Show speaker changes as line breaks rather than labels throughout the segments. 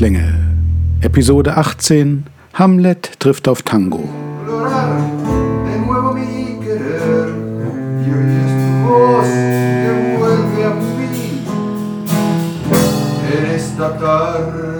Klänge. Episode 18 Hamlet trifft auf Tango.
esta tarde.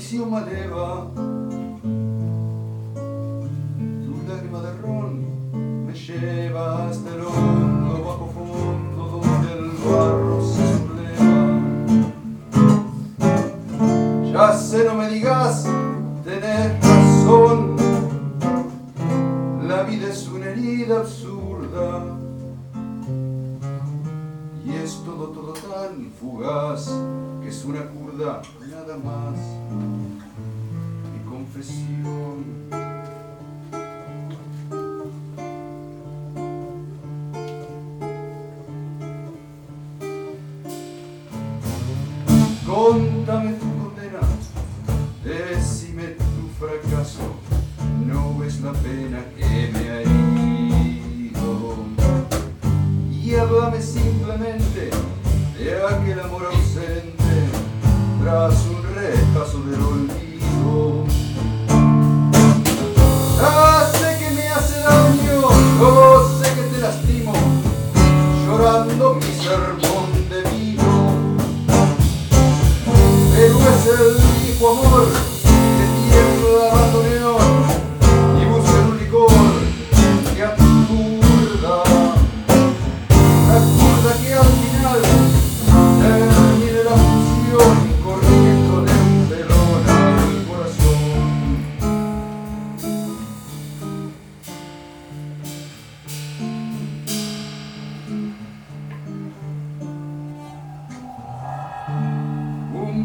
Mauricio Madeva. Tu lágrima de ron me lleva hasta el hondo bajo fondo donde el barro se subleva. Ya sé, no me digas, tener razón. La vida es una herida absurda. Y es todo, todo tan fugaz que es una curda nada más confesión. Contame tu condena, decime tu fracaso, no ves la pena que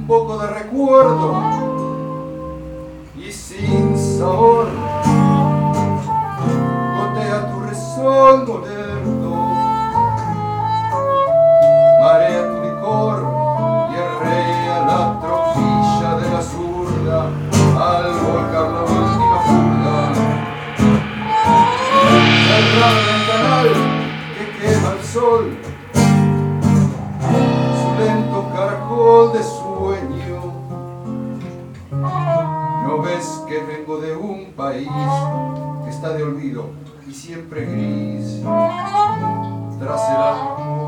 poco de recuerdo. de sueño. No ves que vengo de un país que está de olvido y siempre gris. Tras el árbol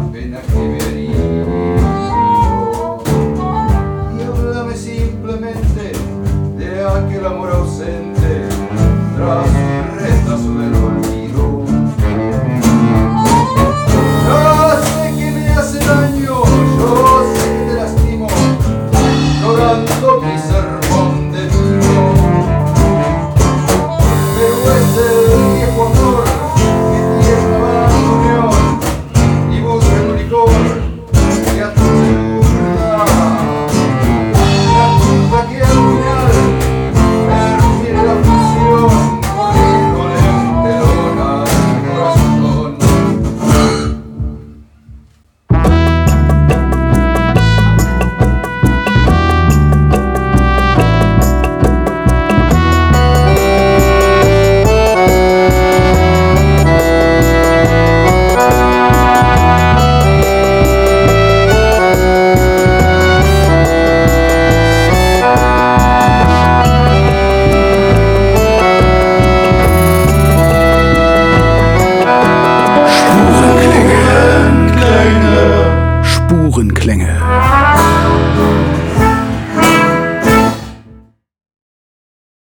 pena que me venía y hablame simplemente de aquel amor ausente.